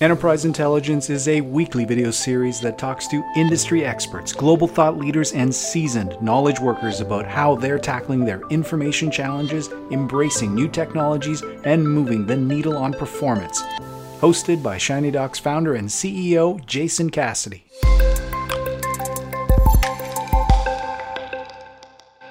Enterprise Intelligence is a weekly video series that talks to industry experts, global thought leaders, and seasoned knowledge workers about how they're tackling their information challenges, embracing new technologies, and moving the needle on performance. Hosted by ShinyDocs founder and CEO Jason Cassidy.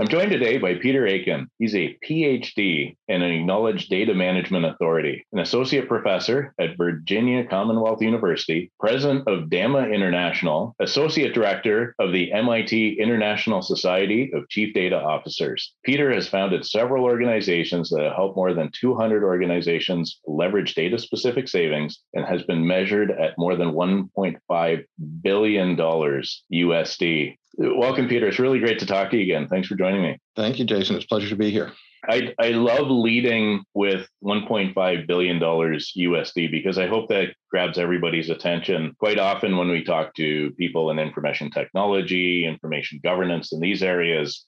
I'm joined today by Peter Aiken. He's a PhD and an acknowledged data management authority, an associate professor at Virginia Commonwealth University, president of DAMA International, associate director of the MIT International Society of Chief Data Officers. Peter has founded several organizations that help more than 200 organizations leverage data specific savings and has been measured at more than $1.5 billion USD Welcome, Peter. It's really great to talk to you again. Thanks for joining me. Thank you, Jason. It's a pleasure to be here. I, I love leading with $1.5 billion USD because I hope that grabs everybody's attention. Quite often, when we talk to people in information technology, information governance, in these areas,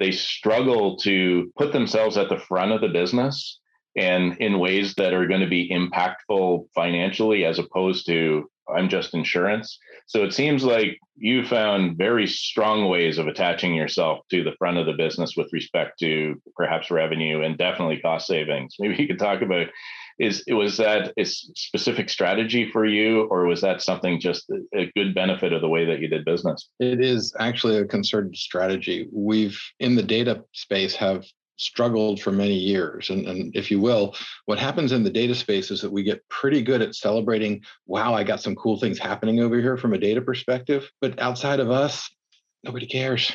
they struggle to put themselves at the front of the business and in ways that are going to be impactful financially as opposed to I'm just insurance. So it seems like you found very strong ways of attaching yourself to the front of the business with respect to perhaps revenue and definitely cost savings. Maybe you could talk about is it was that a specific strategy for you or was that something just a good benefit of the way that you did business it is actually a concerted strategy we've in the data space have struggled for many years. And, and if you will, what happens in the data space is that we get pretty good at celebrating, wow, I got some cool things happening over here from a data perspective. But outside of us, nobody cares.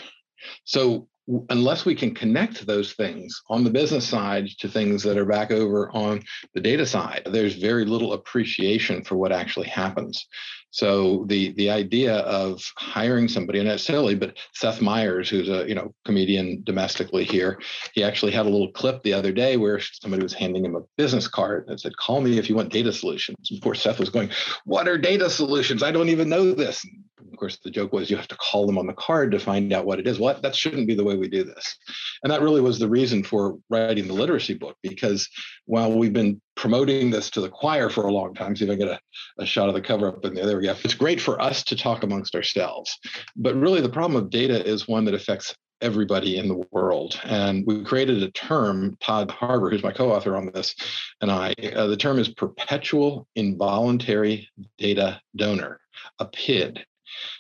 So unless we can connect those things on the business side to things that are back over on the data side, there's very little appreciation for what actually happens. So the the idea of hiring somebody, and it's silly, but Seth Meyers, who's a you know comedian domestically here, he actually had a little clip the other day where somebody was handing him a business card that said, "Call me if you want data solutions." And poor Seth was going, "What are data solutions? I don't even know this." of course, the joke was you have to call them on the card to find out what it is. Well, that shouldn't be the way we do this. And that really was the reason for writing the literacy book, because while we've been promoting this to the choir for a long time, see if I get a, a shot of the cover up in there. There we go. It's great for us to talk amongst ourselves. But really, the problem of data is one that affects everybody in the world. And we created a term, Todd Harbour, who's my co author on this, and I, uh, the term is perpetual involuntary data donor, a PID.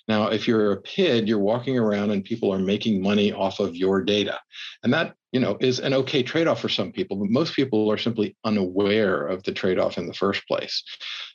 Now, if you're a PID, you're walking around and people are making money off of your data. And that you know, is an okay trade-off for some people, but most people are simply unaware of the trade-off in the first place.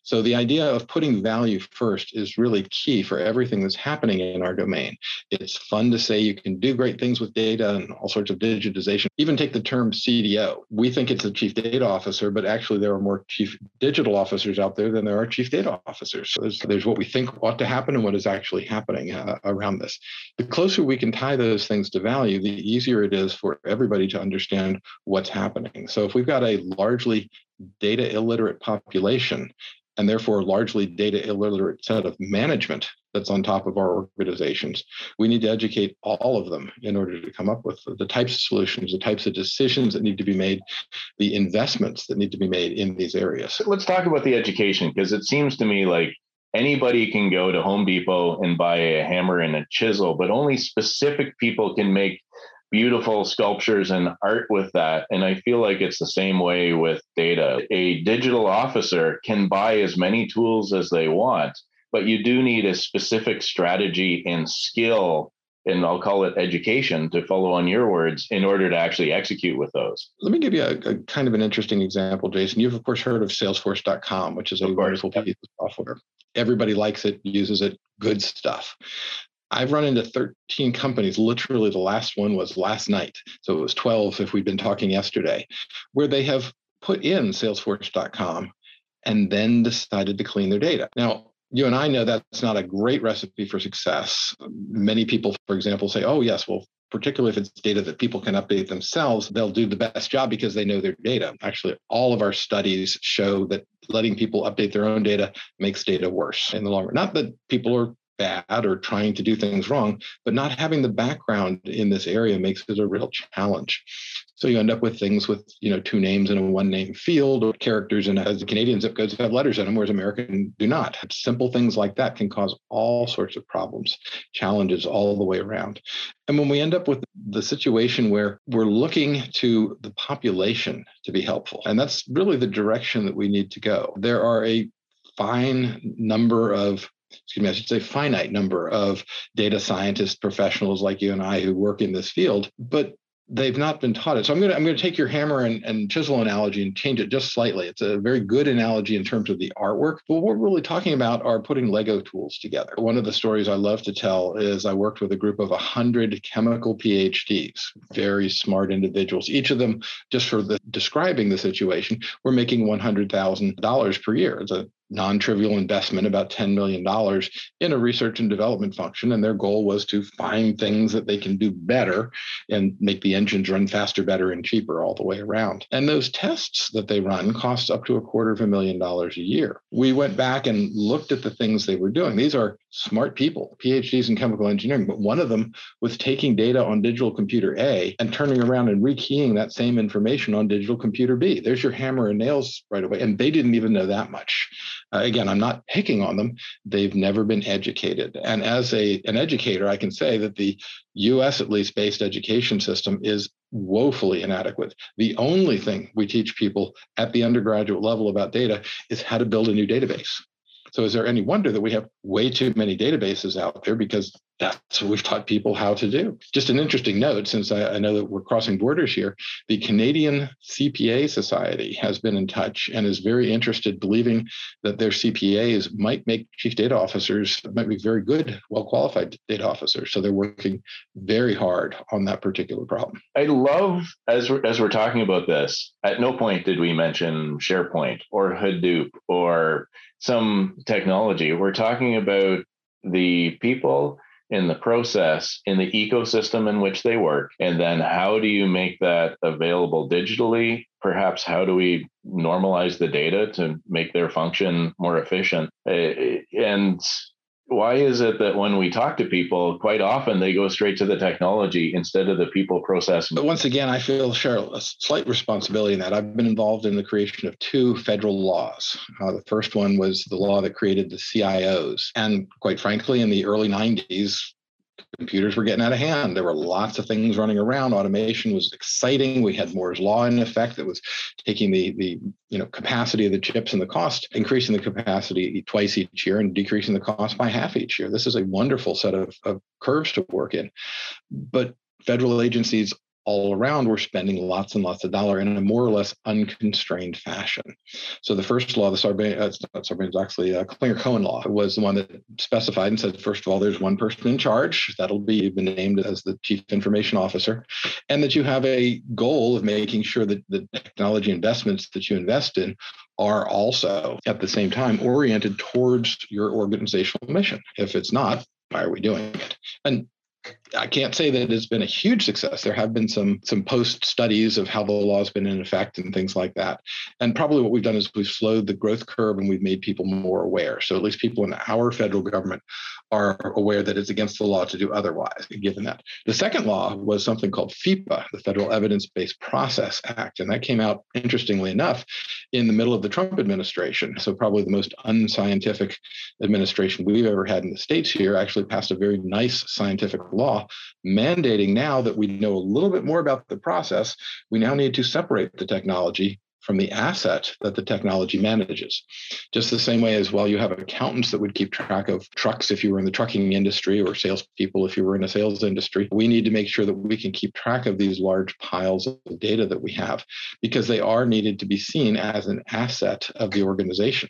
So the idea of putting value first is really key for everything that's happening in our domain. It's fun to say you can do great things with data and all sorts of digitization. Even take the term CDO. We think it's the chief data officer, but actually there are more chief digital officers out there than there are chief data officers. So there's, there's what we think ought to happen and what is actually happening uh, around this. The closer we can tie those things to value, the easier it is for everybody to understand what's happening. So if we've got a largely data illiterate population and therefore largely data illiterate set of management that's on top of our organizations. We need to educate all of them in order to come up with the types of solutions, the types of decisions that need to be made, the investments that need to be made in these areas. Let's talk about the education because it seems to me like anybody can go to Home Depot and buy a hammer and a chisel, but only specific people can make beautiful sculptures and art with that. And I feel like it's the same way with data. A digital officer can buy as many tools as they want, but you do need a specific strategy and skill and I'll call it education to follow on your words in order to actually execute with those. Let me give you a, a kind of an interesting example, Jason. You've of course heard of Salesforce.com, which is a wonderful piece of software. Everybody likes it, uses it, good stuff. I've run into 13 companies. Literally, the last one was last night. So it was 12 if we'd been talking yesterday, where they have put in Salesforce.com and then decided to clean their data. Now, you and I know that's not a great recipe for success. Many people, for example, say, oh, yes, well, particularly if it's data that people can update themselves, they'll do the best job because they know their data. Actually, all of our studies show that letting people update their own data makes data worse in the long run. Not that people are bad or trying to do things wrong, but not having the background in this area makes it a real challenge. So you end up with things with you know two names in a one name field or characters and as the Canadian zip codes have letters in them, whereas American do not. Simple things like that can cause all sorts of problems, challenges all the way around. And when we end up with the situation where we're looking to the population to be helpful, and that's really the direction that we need to go. There are a fine number of excuse me, I should say finite number of data scientist professionals like you and I who work in this field, but they've not been taught it. So I'm going to I'm going to take your hammer and, and chisel analogy and change it just slightly. It's a very good analogy in terms of the artwork. But what we're really talking about are putting Lego tools together. One of the stories I love to tell is I worked with a group of 100 chemical PhDs, very smart individuals. Each of them, just for the describing the situation, were making $100,000 per year. It's a non-trivial investment about $10 million in a research and development function and their goal was to find things that they can do better and make the engines run faster better and cheaper all the way around. And those tests that they run cost up to a quarter of a million dollars a year. We went back and looked at the things they were doing. These are smart people phds in chemical engineering but one of them was taking data on digital computer a and turning around and rekeying that same information on digital computer b there's your hammer and nails right away and they didn't even know that much uh, again, I'm not picking on them. They've never been educated. And as a, an educator, I can say that the US, at least, based education system is woefully inadequate. The only thing we teach people at the undergraduate level about data is how to build a new database. So is there any wonder that we have way too many databases out there because that's what we've taught people how to do. Just an interesting note, since I, I, know that we're crossing borders here, the Canadian CPA Society has been in touch and is very interested, believing that their CPAs might make chief data officers, might be very good, well qualified data officers. So they're working very hard on that particular problem. I love, as we're, as we're talking about this, at no point did we mention SharePoint or Hadoop or some technology. We're talking about the people in the process, in the ecosystem in which they work, and then how do you make that available digitally? Perhaps how do we normalize the data to make their function more efficient? Eh, and why is it that when we talk to people, quite often they go straight to the technology instead of the people process? But once again, I feel, Cheryl, a slight responsibility in that. I've been involved in the creation of two federal laws. Uh, the first one was the law that created the CIOs. And quite frankly, in the early 90s, computers were getting out of hand. There were lots of things running around. Automation was exciting. We had Moore's law in effect that was taking the the you know capacity of the chips and the cost, increasing the capacity twice each year and decreasing the cost by half each year. This is a wonderful set of, of curves to work in. But federal agencies all around we're spending lots and lots of dollar in a more or less unconstrained fashion. So the first law, the Sarbanes, uh, Sarbanes-Oxley uh, Clinger-Cohen law, was the one that specified and said, first of all, there's one person in charge that'll be named as the chief information officer, and that you have a goal of making sure that the technology investments that you invest in are also at the same time oriented towards your organizational mission. If it's not, why are we doing it? And I can't say that it's been a huge success. There have been some some post studies of how the law has been in effect and things like that. And probably what we've done is we've slowed the growth curve and we've made people more aware. So at least people in our federal government are aware that it's against the law to do otherwise, given that. The second law was something called FEPA, the Federal Evidence Based Process Act. And that came out, interestingly enough, in the middle of the Trump administration. So probably the most unscientific administration we've ever had in the States here actually passed a very nice scientific law mandating now that we know a little bit more about the process, we now need to separate the technology from the asset that the technology manages. Just the same way as well, you have accountants that would keep track of trucks if you were in the trucking industry or salespeople if you were in a sales industry. We need to make sure that we can keep track of these large piles of data that we have because they are needed to be seen as an asset of the organization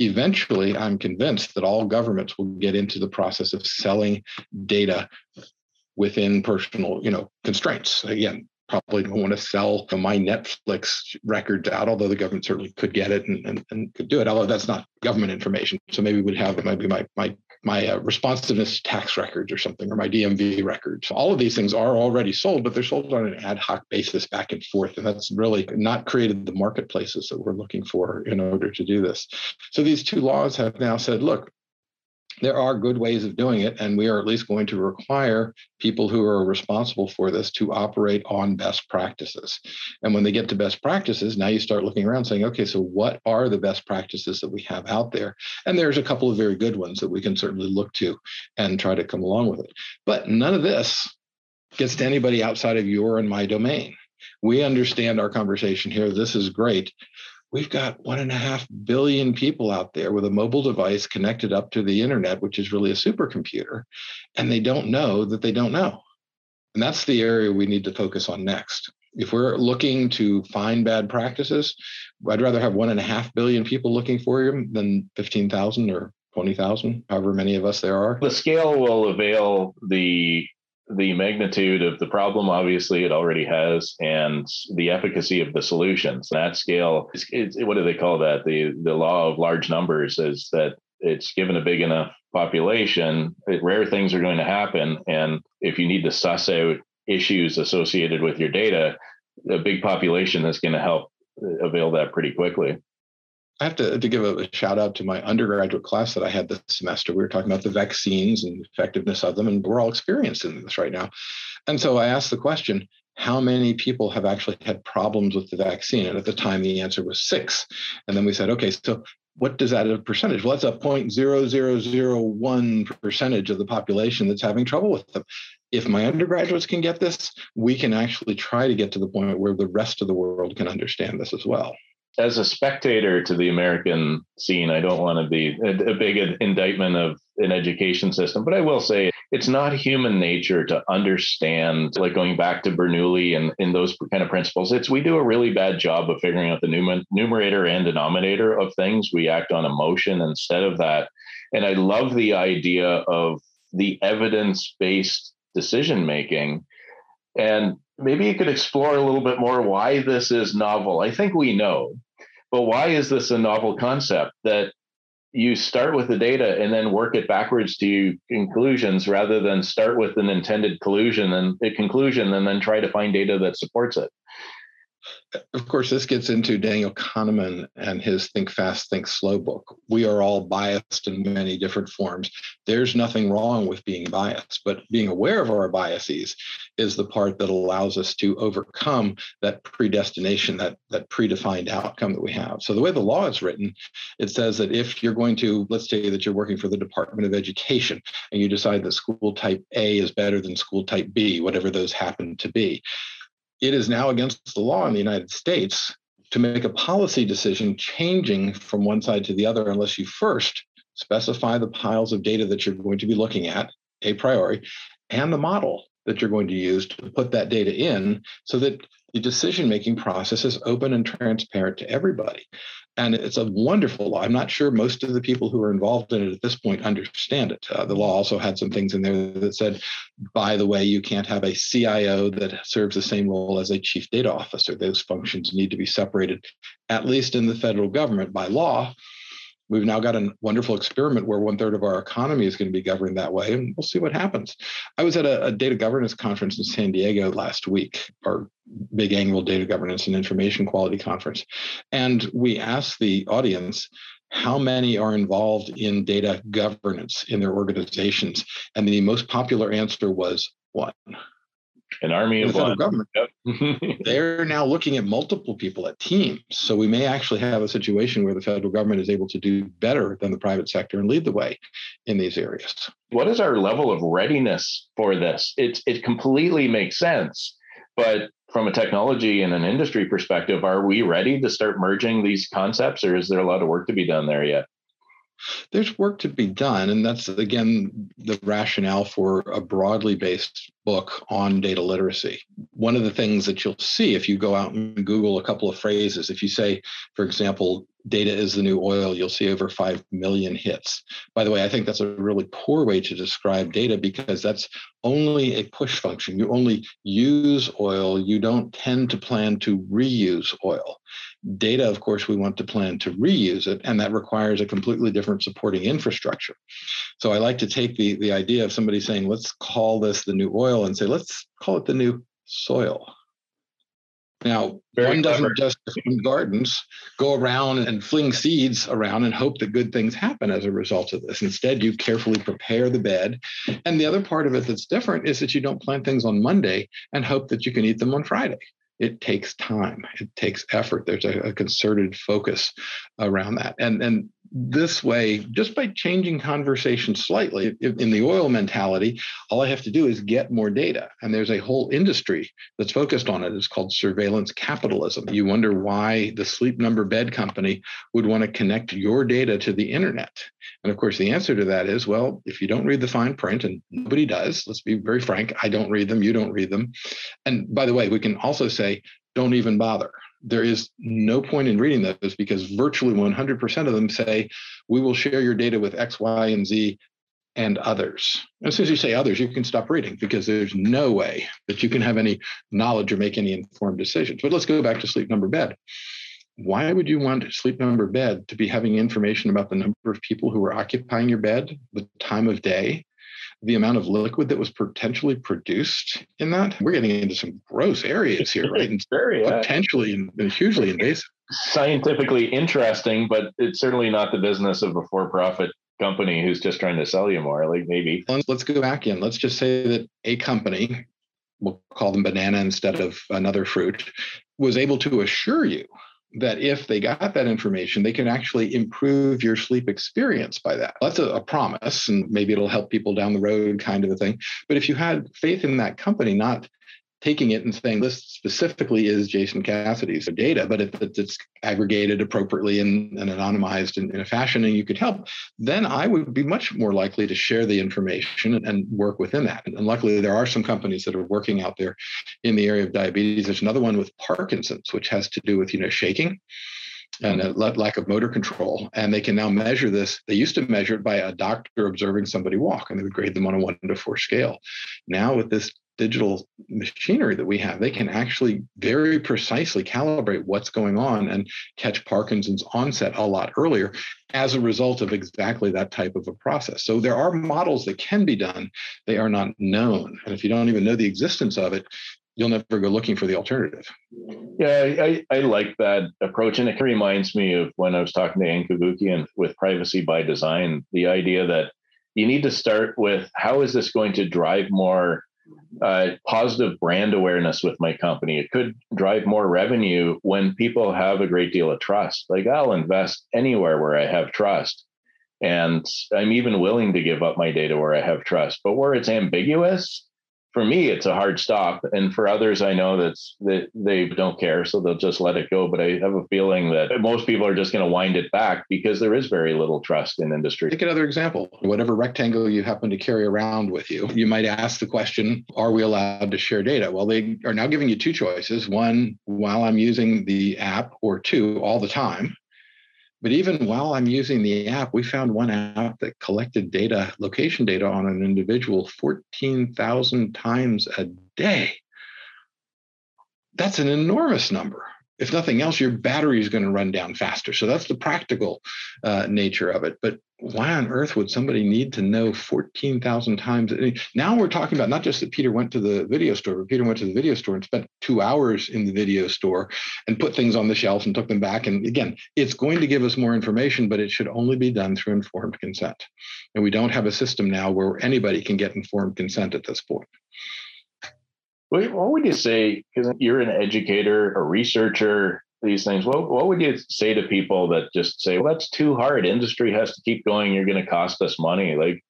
eventually i'm convinced that all governments will get into the process of selling data within personal you know constraints again probably don't want to sell my Netflix records out, although the government certainly could get it and, and, and could do it. Although that's not government information, so maybe we'd have maybe my my my uh, responsiveness tax records or something, or my DMV records. All of these things are already sold, but they're sold on an ad hoc basis back and forth, and that's really not created the marketplaces that we're looking for in order to do this. So these two laws have now said, look, there are good ways of doing it, and we are at least going to require people who are responsible for this to operate on best practices. And when they get to best practices, now you start looking around saying, okay, so what are the best practices that we have out there? And there's a couple of very good ones that we can certainly look to and try to come along with it. But none of this gets to anybody outside of your and my domain. We understand our conversation here. This is great we've got one and a half billion people out there with a mobile device connected up to the internet, which is really a supercomputer, and they don't know that they don't know. And that's the area we need to focus on next. If we're looking to find bad practices, I'd rather have one and a half billion people looking for them than 15,000 or 20,000, however many of us there are. The scale will avail the the magnitude of the problem, obviously, it already has, and the efficacy of the solutions. That scale, is, what do they call that? The the law of large numbers is that it's given a big enough population, rare things are going to happen, and if you need to suss out issues associated with your data, a big population is going to help uh, avail that pretty quickly. I have to, to give a, shout out to my undergraduate class that I had this semester. We were talking about the vaccines and effectiveness of them, and we're all experiencing this right now. And so I asked the question, how many people have actually had problems with the vaccine? And at the time, the answer was six. And then we said, okay, so what does that a percentage? Well, that's a 0.0001 percentage of the population that's having trouble with them. If my undergraduates can get this, we can actually try to get to the point where the rest of the world can understand this as well as a spectator to the American scene, I don't want to be a, a, big indictment of an education system, but I will say it's not human nature to understand, like going back to Bernoulli and in those kind of principles. It's we do a really bad job of figuring out the numerator and denominator of things. We act on emotion instead of that. And I love the idea of the evidence based decision making. And maybe you could explore a little bit more why this is novel. I think we know, but why is this a novel concept that you start with the data and then work it backwards to conclusions rather than start with an intended collusion and a conclusion and then try to find data that supports it? Of course, this gets into Daniel Kahneman and his Think Fast, Think Slow book. We are all biased in many different forms. There's nothing wrong with being biased, but being aware of our biases is the part that allows us to overcome that predestination, that, that predefined outcome that we have. So, the way the law is written, it says that if you're going to, let's say that you're working for the Department of Education and you decide that school type A is better than school type B, whatever those happen to be it is now against the law in the United States to make a policy decision changing from one side to the other unless you first specify the piles of data that you're going to be looking at a priori and the model that you're going to use to put that data in so that the decision making process is open and transparent to everybody and it's a wonderful law. I'm not sure most of the people who are involved in it at this point understand it. Uh, the law also had some things in there that said, by the way, you can't have a CIO that serves the same role as a chief data officer. Those functions need to be separated, at least in the federal government by law. We've now got a wonderful experiment where one third of our economy is going to be governed that way, and we'll see what happens. I was at a, a, data governance conference in San Diego last week, our big annual data governance and information quality conference. And we asked the audience how many are involved in data governance in their organizations. And the most popular answer was one an army of one. Government. Yep. They're now looking at multiple people at teams. So we may actually have a situation where the federal government is able to do better than the private sector and lead the way in these areas. What is our level of readiness for this? It, it completely makes sense. But from a technology and an industry perspective, are we ready to start merging these concepts or is there a lot of work to be done there yet? There's work to be done. And that's, again, the rationale for a broadly based book on data literacy. One of the things that you'll see if you go out and Google a couple of phrases, if you say, for example, data is the new oil, you'll see over 5 million hits. By the way, I think that's a really poor way to describe data because that's only a push function. You only use oil, you don't tend to plan to reuse oil. Data, of course, we want to plan to reuse it, and that requires a completely different supporting infrastructure. So I like to take the, the idea of somebody saying, let's call this the new oil and say, let's call it the new soil Now, Very one doesn't just in gardens go around and fling seeds around and hope that good things happen as a result of this. Instead, you carefully prepare the bed. And the other part of it that's different is that you don't plant things on Monday and hope that you can eat them on Friday it takes time it takes effort there's a, a, concerted focus around that. And and this way, just by changing conversation slightly, in the oil mentality, all I have to do is get more data. And there's a whole industry that's focused on it. It's called surveillance capitalism. You wonder why the Sleep Number Bed company would want to connect your data to the internet. And of course, the answer to that is well, if you don't read the fine print, and nobody does, let's be very frank, I don't read them, you don't read them. And by the way, we can also say, don't even bother there is no point in reading those because virtually 100% of them say, we will share your data with X, Y, and Z and others. As soon as you say others, you can stop reading because there's no way that you can have any knowledge or make any informed decisions. But let's go back to sleep number bed. Why would you want sleep number bed to be having information about the number of people who are occupying your bed, the time of day, the amount of liquid that was potentially produced in that, we're getting into some gross areas here, right? And very potentially and hugely invasive. Scientifically interesting, but it's certainly not the business of a for-profit company who's just trying to sell you more. Like maybe. Let's go back in. Let's just say that a company, we'll call them banana instead of another fruit, was able to assure you that if they got that information, they can actually improve your sleep experience by that. That's a, a, promise, and maybe it'll help people down the road, kind of a thing. But if you had faith in that company, not taking it and saying this specifically is Jason Cassidy's data, but if it's aggregated appropriately and, and anonymized in, in, a fashion and you could help, then I would be much more likely to share the information and, and work within that. And, luckily, there are some companies that are working out there in the area of diabetes. There's another one with Parkinson's, which has to do with you know shaking and a lack of motor control. And they can now measure this. They used to measure it by a doctor observing somebody walk, and they would grade them on a one to four scale. Now, with this digital machinery that we have, they can actually very precisely calibrate what's going on and catch Parkinson's onset a lot earlier as a result of exactly that type of a process. So there are models that can be done, they are not known. And if you don't even know the existence of it, you'll never go looking for the alternative. Yeah, I, I like that approach. And it reminds me of when I was talking to Ann Cavoukian with Privacy by Design, the idea that you need to start with how is this going to drive more uh, positive brand awareness with my company. It could drive more revenue when people have a great deal of trust. Like I'll invest anywhere where I have trust. And I'm even willing to give up my data where I have trust. But where it's ambiguous, for me, it's a hard stop. And for others, I know that's that they don't care, so they'll just let it go. But I have a feeling that most people are just going to wind it back because there is very little trust in industry. Take another example. Whatever rectangle you happen to carry around with you, you might ask the question, are we allowed to share data? Well, they are now giving you two choices. One, while I'm using the app, or two, all the time. But even while I'm using the app, we found one app that collected data, location data on an individual 14,000 times a day. That's an enormous number. If nothing else, your battery is going to run down faster. So that's the practical uh, nature of it. But why on earth would somebody need to know 14,000 times? Now we're talking about not just that Peter went to the video store, but Peter went to the video store and spent two hours in the video store and put things on the shelf and took them back. And again, it's going to give us more information, but it should only be done through informed consent. And we don't have a system now where anybody can get informed consent at this point. What would you say? Because you're an educator, a researcher, these things. What what would you say to people that just say, "Well, that's too hard. Industry has to keep going. You're going to cost us money." Like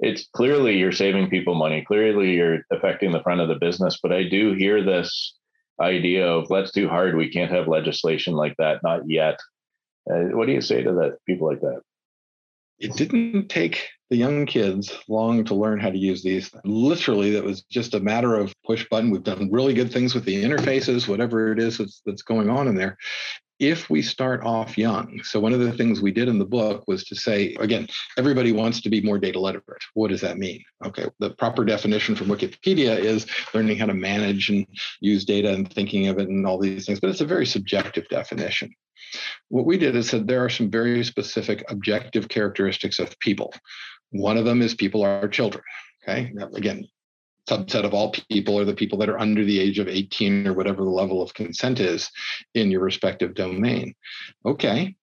it's clearly you're saving people money. Clearly you're affecting the front of the business. But I do hear this idea of "Let's too hard. We can't have legislation like that. Not yet." Uh, what do you say to that people like that? It didn't take the young kids long to learn how to use these. Literally, that was just a matter of push button. We've done really good things with the interfaces, whatever it is that's, that's going on in there. If we start off young, so one of the things we did in the book was to say, again, everybody wants to be more data literate. What does that mean? Okay, the proper definition from Wikipedia is learning how to manage and use data and thinking of it and all these things, but it's a very subjective definition. What we did is said there are some very specific objective characteristics of people. One of them is people are children. Okay. Mm-hmm. Now, again, subset of all people or the people that are under the age of 18 or whatever the level of consent is in your respective domain. Okay,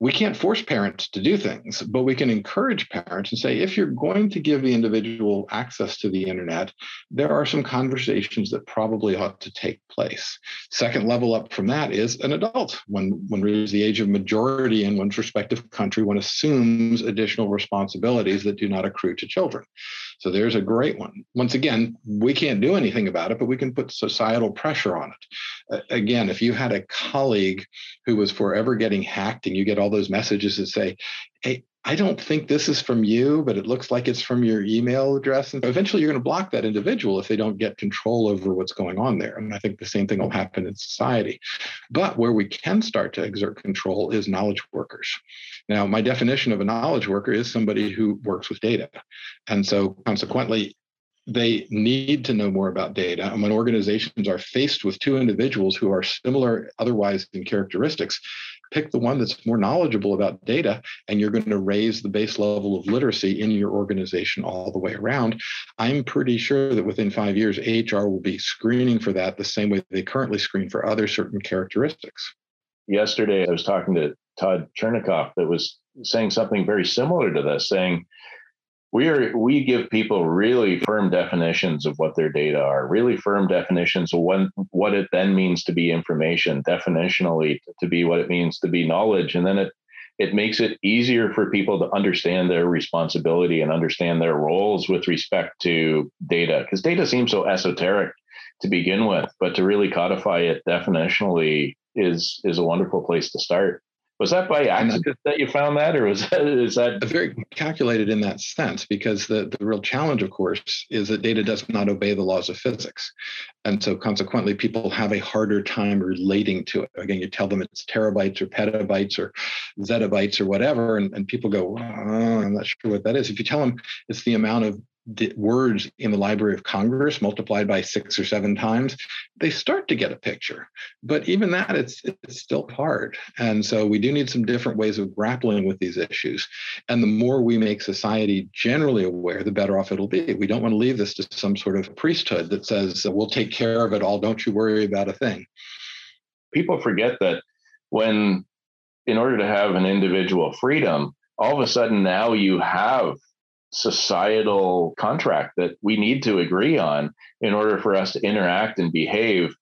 we can't force parents to do things, but we can encourage parents and say, if you're going to give the individual access to the internet, there are some conversations that probably ought to take place. Second level up from that is an adult. When one reaches the age of majority in one's respective country, one assumes additional responsibilities that do not accrue to children. So there's a great one. Once again, we can't do anything about it, but we can put societal pressure on it. Again, if you had a colleague who was forever getting hacked and you get all those messages that say, hey, I don't think this is from you, but it looks like it's from your email address. And eventually you're going to block that individual if they don't get control over what's going on there. And I think the same thing will happen in society. But where we can start to exert control is knowledge workers. Now, my definition of a knowledge worker is somebody who works with data. And so consequently, they need to know more about data. And when organizations are faced with two individuals who are similar otherwise in characteristics, pick the one that's more knowledgeable about data and you're going to raise the base level of literacy in your organization all the way around i'm pretty sure that within five years hr will be screening for that the same way they currently screen for other certain characteristics yesterday i was talking to todd chernikoff that was saying something very similar to this saying we are we give people really firm definitions of what their data are really firm definitions of what what it then means to be information definitionally to be what it means to be knowledge. And then it it makes it easier for people to understand their responsibility and understand their roles with respect to data because data seems so esoteric to begin with but to really codify it definitionally is is a wonderful place to start was that by accident that you found that, or was that is that very calculated in that sense? Because the, the real challenge, of course, is that data does not obey the laws of physics. And so consequently, people have a harder time relating to it. Again, you tell them it's terabytes or petabytes or zettabytes or whatever, and, and people go, oh, I'm not sure what that is. If you tell them it's the amount of words in the Library of Congress multiplied by six or seven times, they start to get a picture. But even that, it's it's still hard. And so we do need some different ways of grappling with these issues. And the more we make society generally aware, the better off it'll be. We don't want to leave this to some sort of priesthood that says uh, we'll take care of it all. Don't you worry about a thing. People forget that when, in order to have an individual freedom, all of a sudden now you have societal contract that we need to agree on in order for us to interact and behave.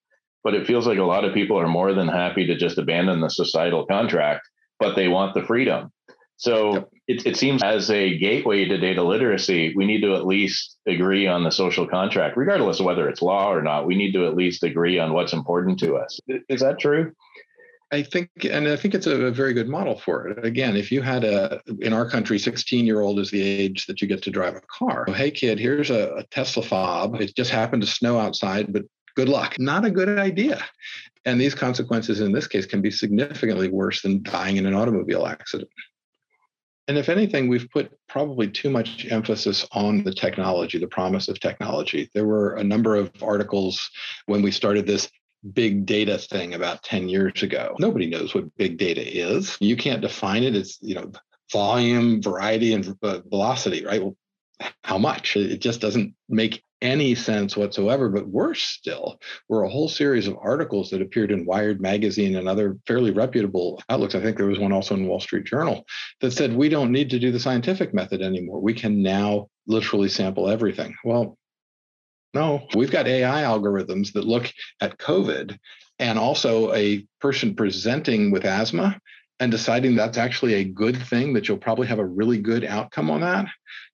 But it feels like a lot of people are more than happy to just abandon the societal contract, but they want the freedom. So yep. it, it seems as a gateway to data literacy, we need to at least agree on the social contract, regardless of whether it's law or not. We need to at least agree on what's important to us. Is that true? I think, and I think it's a, very good model for it. Again, if you had a, in our country, 16 year old is the age that you get to drive a car. hey, kid, here's a, a Tesla fob. It just happened to snow outside, but good luck. Not a good idea. And these consequences in this case can be significantly worse than dying in an automobile accident. And if anything, we've put probably too much emphasis on the technology, the promise of technology. There were a number of articles when we started this big data thing about 10 years ago. Nobody knows what big data is. You can't define it. It's, you know, volume, variety, and uh, velocity, right? Well, how much? It just doesn't make any sense whatsoever. But worse still, were a whole series of articles that appeared in Wired magazine and other fairly reputable outlooks. I think there was one also in Wall Street Journal that said we don't need to do the scientific method anymore. We can now literally sample everything. Well, no, we've got AI algorithms that look at COVID and also a person presenting with asthma and deciding that's actually a good thing, that you'll probably have a really good outcome on that.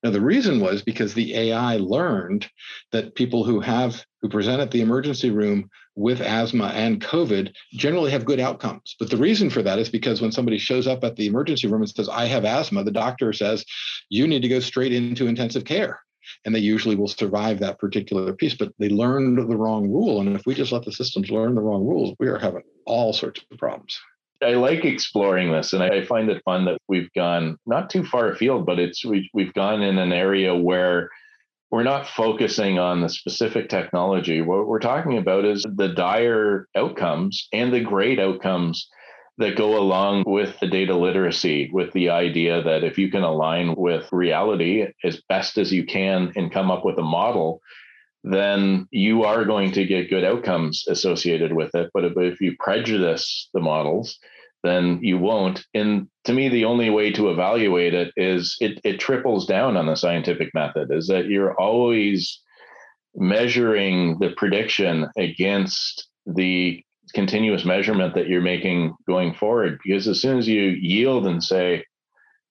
Now, the reason was because the AI learned that people who have who present at the emergency room with asthma and COVID generally have good outcomes. But the reason for that is because when somebody shows up at the emergency room and says, I have asthma, the doctor says, you need to go straight into intensive care and they usually will survive that particular piece. But they learned the wrong rule, and if we just let the systems learn the wrong rules, we are having all sorts of problems. I like exploring this, and I find it fun that we've gone not too far afield, but it's we, we've gone in an area where we're not focusing on the specific technology. What we're talking about is the dire outcomes and the great outcomes that go along with the data literacy, with the idea that if you can align with reality as best as you can and come up with a model then you are going to get good outcomes associated with it. But if you prejudice the models, then you won't. And to me, the only way to evaluate it is it, it triples down on the scientific method, is that you're always measuring the prediction against the continuous measurement that you're making going forward. Because as soon as you yield and say,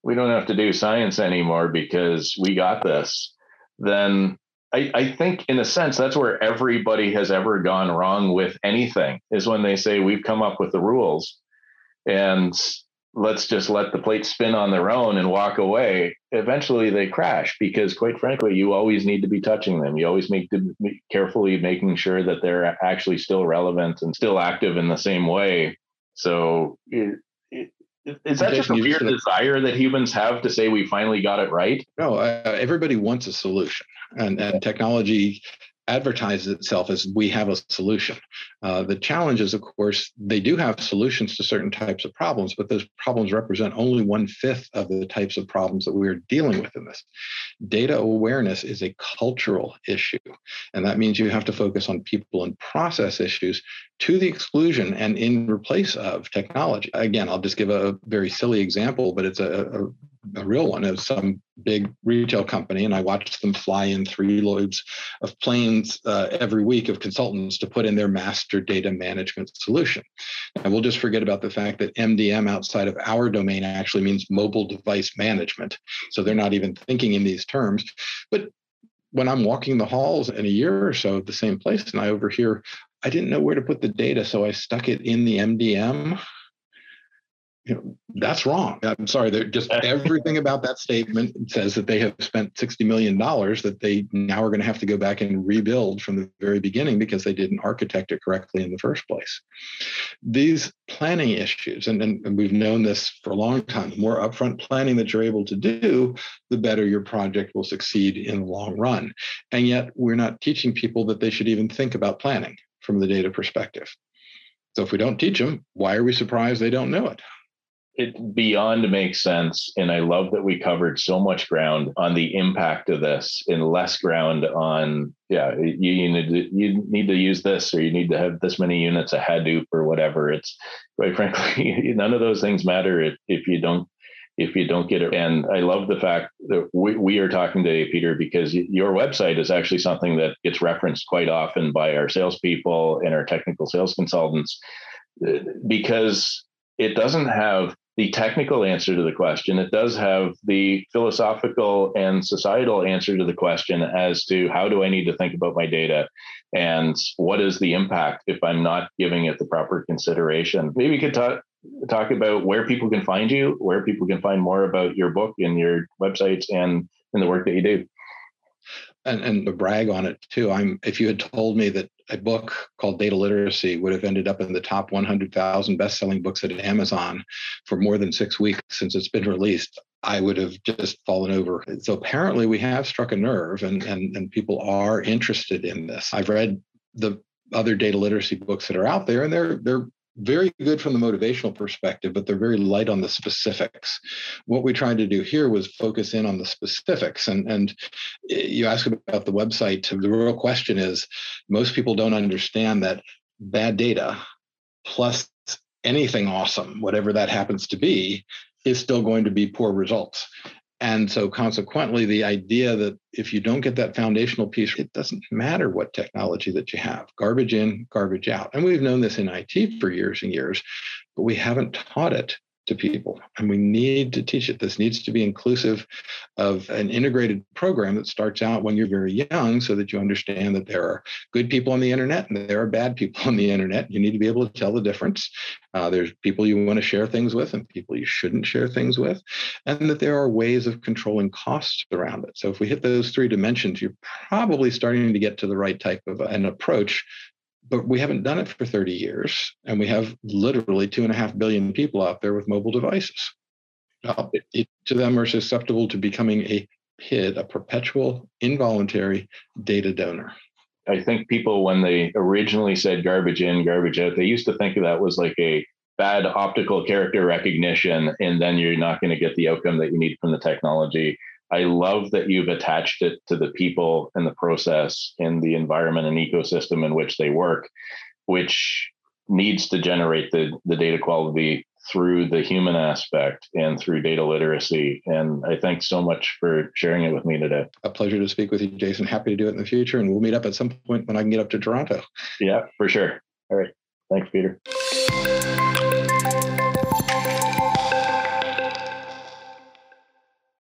we don't have to do science anymore because we got this, then I, I, think in a sense that's where everybody has ever gone wrong with anything is when they say we've come up with the rules and let's just let the plates spin on their own and walk away eventually they crash because quite frankly you always need to be touching them. You always make to be carefully making sure that they're actually still relevant and still active in the same way. So it, it, is that just a weird desire that humans have to say we finally got it right? No uh, everybody wants a solution and, and technology advertises itself as we have a solution. Uh, the challenge is, of course, they do have solutions to certain types of problems, but those problems represent only one fifth of the types of problems that we are dealing with in this. Data awareness is a cultural issue, and that means you have to focus on people and process issues to the exclusion and in replace of technology. Again, I'll just give a very silly example, but it's a, a a real one of some big retail company, and I watched them fly in three loads of planes uh, every week of consultants to put in their master data management solution. And we'll just forget about the fact that MDM outside of our domain actually means mobile device management. So they're not even thinking in these terms. But when I'm walking the halls in a year or so at the same place, and I overhear, I didn't know where to put the data, so I stuck it in the MDM you know, that's wrong. I'm sorry. They're just everything about that statement says that they have spent $60 million that they now are going to have to go back and rebuild from the very beginning because they didn't architect it correctly in the first place. These planning issues, and, and, and we've known this for a long time, the more upfront planning that you're able to do, the better your project will succeed in the long run. And yet we're not teaching people that they should even think about planning from the data perspective. So if we don't teach them, why are we surprised they don't know it? It beyond makes sense and i love that we covered so much ground on the impact of this and less ground on yeah you, you need to you need to use this or you need to have this many units of hadoop or whatever. It's quite frankly none of those things matter if, if you don't if you don't get it. And i love the fact that we, we are talking today peter because your website is actually something that gets referenced quite often by our salespeople and our technical sales consultants uh, because it doesn't have the technical answer to the question. It does have the philosophical and societal answer to the question as to how do I need to think about my data and what is the impact if I'm not giving it the proper consideration. Maybe you could talk talk about where people can find you, where people can find more about your book and your websites and and the work that you do and, and to brag on it too. I'm if you had told me that a book called Data Literacy would have ended up in the top 100,000 best-selling books at Amazon for more than six weeks since it's been released, I would have just fallen over. So apparently, we have struck a nerve, and and and people are interested in this. I've read the other data literacy books that are out there, and they're they're very good from the motivational perspective, but they're very light on the specifics. What we tried to do here was focus in on the specifics. And, and eh, you ask about the website. The real question is most people don't understand that bad data plus anything awesome, whatever that happens to be, is still going to be poor results. And so, consequently, the idea that if you don't get that foundational piece, it doesn't matter what technology that you have garbage in, garbage out. And we've known this in IT for years and years, but we haven't taught it to people. And we need to teach it. This needs to be inclusive of an integrated program that starts out when you're very young so that you understand that there are good people on the internet and there are bad people on the internet. You need to be able to tell the difference. Uh, there's people you want to share things with and people you shouldn't share things with and that there are ways of controlling costs around it. So if we hit those three dimensions you're probably starting to get to the right type of an approach but we haven't done it for 30 years and we have literally two and a half billion people out there with mobile devices well, each of them are susceptible to becoming a PID, a perpetual involuntary data donor. I think people, when they originally said garbage in, garbage out, they used to think that was like a bad optical character recognition, and then you're not going to get the outcome that you need from the technology. I love that you've attached it to the people and the process and the environment and ecosystem in which they work, which needs to generate the, the data quality through the human aspect and through data literacy. And I thank so much for sharing it with me today. A pleasure to speak with you, Jason. Happy to do it in the future. And we'll meet up at some point when I can get up to Toronto. Yeah, for sure. All right. Thanks, Peter.